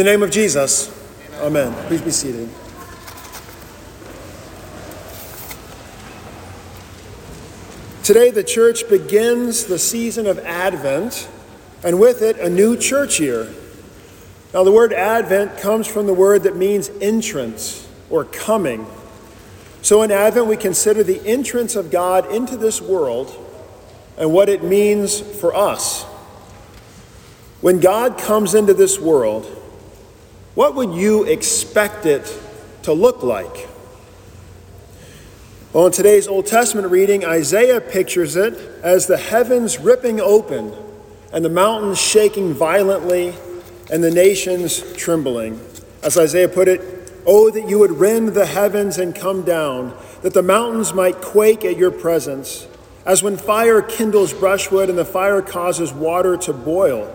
The name of Jesus, amen. Please be seated. Today, the church begins the season of Advent, and with it, a new church year. Now, the word Advent comes from the word that means entrance or coming. So, in Advent, we consider the entrance of God into this world and what it means for us. When God comes into this world, what would you expect it to look like? Well, in today's Old Testament reading, Isaiah pictures it as the heavens ripping open and the mountains shaking violently and the nations trembling. As Isaiah put it, Oh, that you would rend the heavens and come down, that the mountains might quake at your presence, as when fire kindles brushwood and the fire causes water to boil,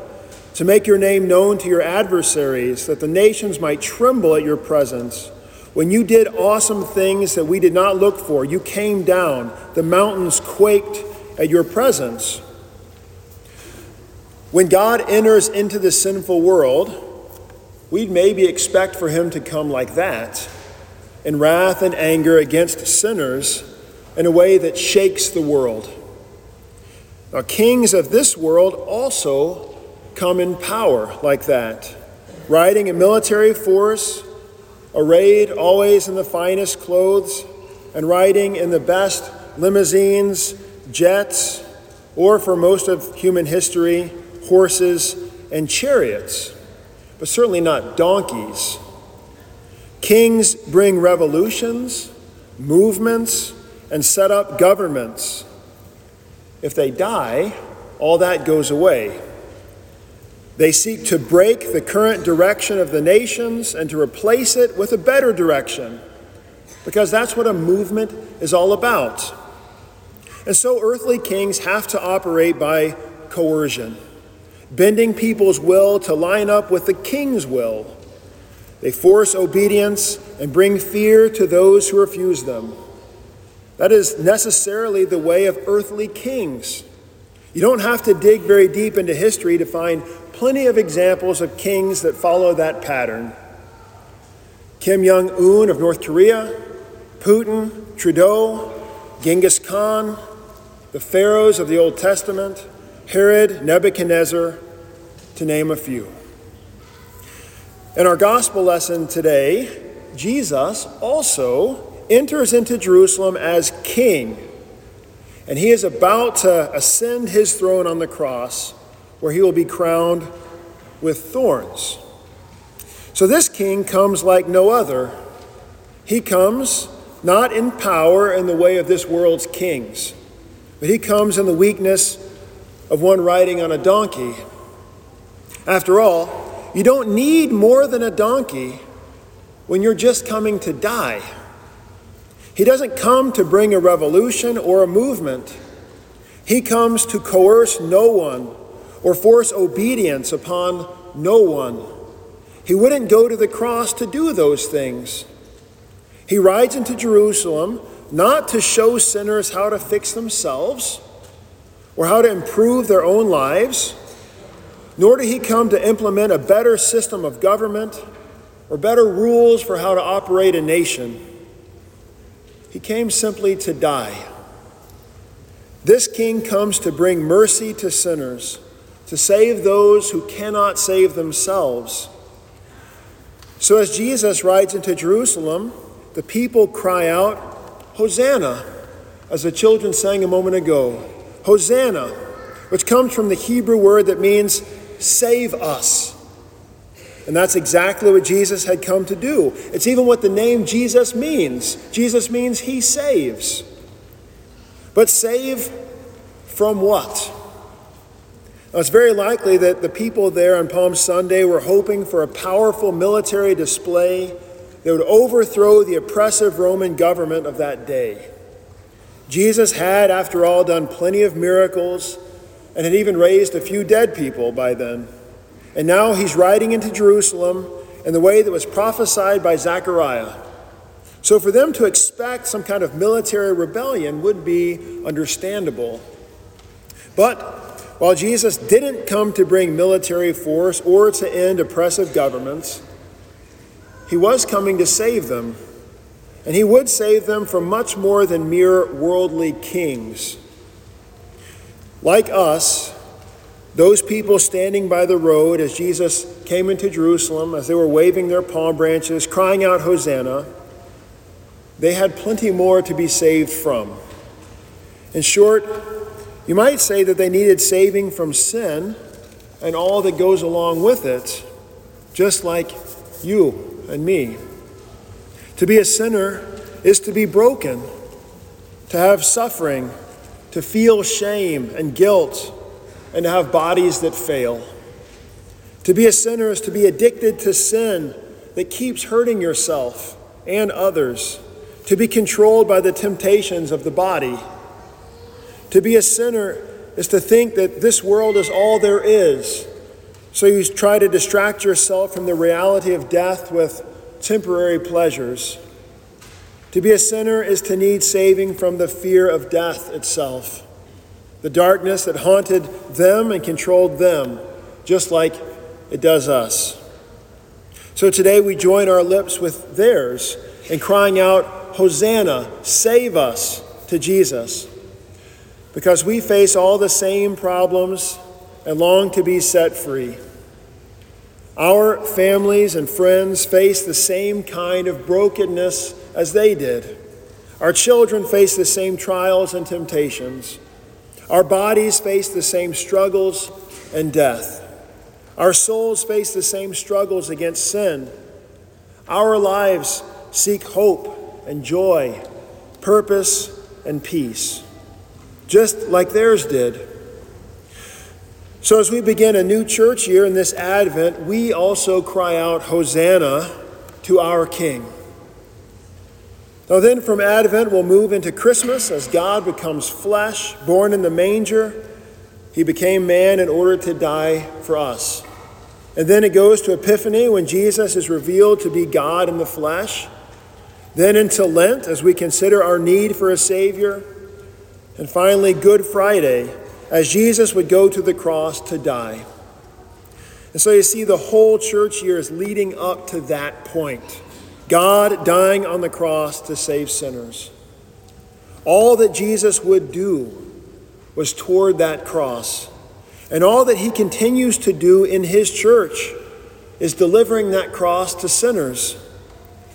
to make your name known to your adversaries, that the nations might tremble at your presence. When you did awesome things that we did not look for, you came down, the mountains quaked at your presence. When God enters into the sinful world, we'd maybe expect for him to come like that, in wrath and anger against sinners, in a way that shakes the world. Now, kings of this world also come in power like that, riding a military force arrayed always in the finest clothes, and riding in the best limousines, jets, or for most of human history, horses and chariots, but certainly not donkeys. Kings bring revolutions, movements, and set up governments. If they die, all that goes away. They seek to break the current direction of the nations and to replace it with a better direction, because that's what a movement is all about. And so earthly kings have to operate by coercion, bending people's will to line up with the king's will. They force obedience and bring fear to those who refuse them. That is necessarily the way of earthly kings. You don't have to dig very deep into history to find plenty of examples of kings that follow that pattern. Kim Jong un of North Korea, Putin, Trudeau, Genghis Khan, the pharaohs of the Old Testament, Herod, Nebuchadnezzar, to name a few. In our gospel lesson today, Jesus also enters into Jerusalem as king, and he is about to ascend his throne on the cross where he will be crowned with thorns. So this king comes like no other. He comes not in power in the way of this world's kings, but he comes in the weakness of one riding on a donkey. After all, you don't need more than a donkey when you're just coming to die. He doesn't come to bring a revolution or a movement. He comes to coerce no one or force obedience upon no one. He wouldn't go to the cross to do those things. He rides into Jerusalem not to show sinners how to fix themselves or how to improve their own lives, nor did he come to implement a better system of government or better rules for how to operate a nation. He came simply to die. This king comes to bring mercy to sinners to save those who cannot save themselves. So, as Jesus rides into Jerusalem, the people cry out, Hosanna, as the children sang a moment ago. Hosanna, which comes from the Hebrew word that means save us. And that's exactly what Jesus had come to do. It's even what the name Jesus means. Jesus means he saves. But save from what? Now, it's very likely that the people there on Palm Sunday were hoping for a powerful military display that would overthrow the oppressive Roman government of that day. Jesus had, after all, done plenty of miracles and had even raised a few dead people by then. And now he's riding into Jerusalem in the way that was prophesied by Zechariah. So for them to expect some kind of military rebellion would be understandable. But while Jesus didn't come to bring military force or to end oppressive governments, he was coming to save them. And he would save them from much more than mere worldly kings. Like us, those people standing by the road as Jesus came into Jerusalem, as they were waving their palm branches, crying out, Hosanna, they had plenty more to be saved from. In short, you might say that they needed saving from sin and all that goes along with it, just like you and me. To be a sinner is to be broken, to have suffering, to feel shame and guilt, and to have bodies that fail. To be a sinner is to be addicted to sin that keeps hurting yourself and others, to be controlled by the temptations of the body to be a sinner is to think that this world is all there is. So you try to distract yourself from the reality of death with temporary pleasures. To be a sinner is to need saving from the fear of death itself, the darkness that haunted them and controlled them, just like it does us. So today we join our lips with theirs in crying out, Hosanna, save us to Jesus because we face all the same problems and long to be set free. Our families and friends face the same kind of brokenness as they did. Our children face the same trials and temptations. Our bodies face the same struggles and death. Our souls face the same struggles against sin. Our lives seek hope and joy, purpose and peace just like theirs did. So, as we begin a new church year in this Advent, we also cry out, Hosanna to our King. Now, then from Advent, we'll move into Christmas as God becomes flesh, born in the manger. He became man in order to die for us. And then it goes to Epiphany when Jesus is revealed to be God in the flesh. Then into Lent as we consider our need for a Savior. And finally, Good Friday, as Jesus would go to the cross to die. And so you see, the whole church year is leading up to that point God dying on the cross to save sinners. All that Jesus would do was toward that cross. And all that he continues to do in his church is delivering that cross to sinners.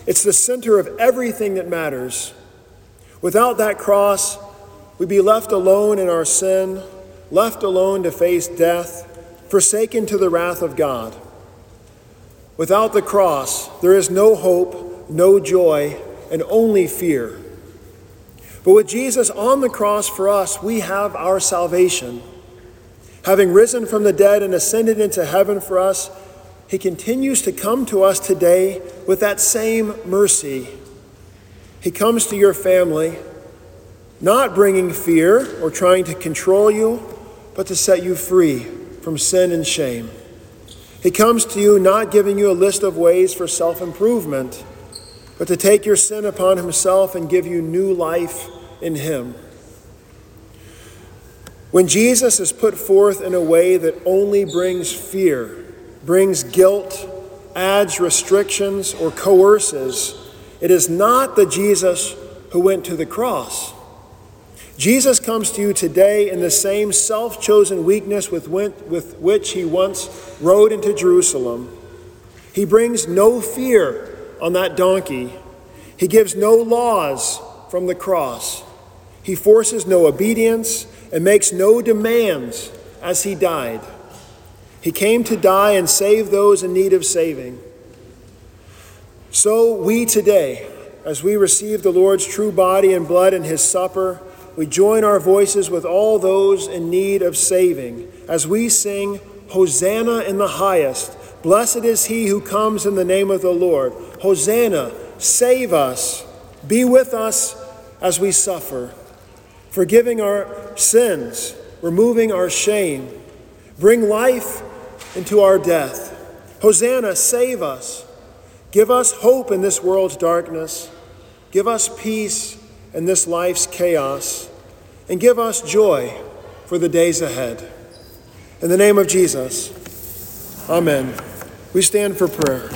It's the center of everything that matters. Without that cross, We'd be left alone in our sin, left alone to face death, forsaken to the wrath of God. Without the cross, there is no hope, no joy, and only fear. But with Jesus on the cross for us, we have our salvation. Having risen from the dead and ascended into heaven for us, he continues to come to us today with that same mercy. He comes to your family not bringing fear or trying to control you, but to set you free from sin and shame. He comes to you not giving you a list of ways for self improvement, but to take your sin upon himself and give you new life in him. When Jesus is put forth in a way that only brings fear, brings guilt, adds restrictions, or coerces, it is not the Jesus who went to the cross. Jesus comes to you today in the same self chosen weakness with, with which he once rode into Jerusalem. He brings no fear on that donkey, he gives no laws from the cross. He forces no obedience and makes no demands as he died. He came to die and save those in need of saving. So, we today, as we receive the Lord's true body and blood in his supper, we join our voices with all those in need of saving as we sing, Hosanna in the highest. Blessed is he who comes in the name of the Lord. Hosanna, save us. Be with us as we suffer, forgiving our sins, removing our shame. Bring life into our death. Hosanna, save us. Give us hope in this world's darkness. Give us peace in this life's chaos, and give us joy for the days ahead. In the name of Jesus, amen. We stand for prayer.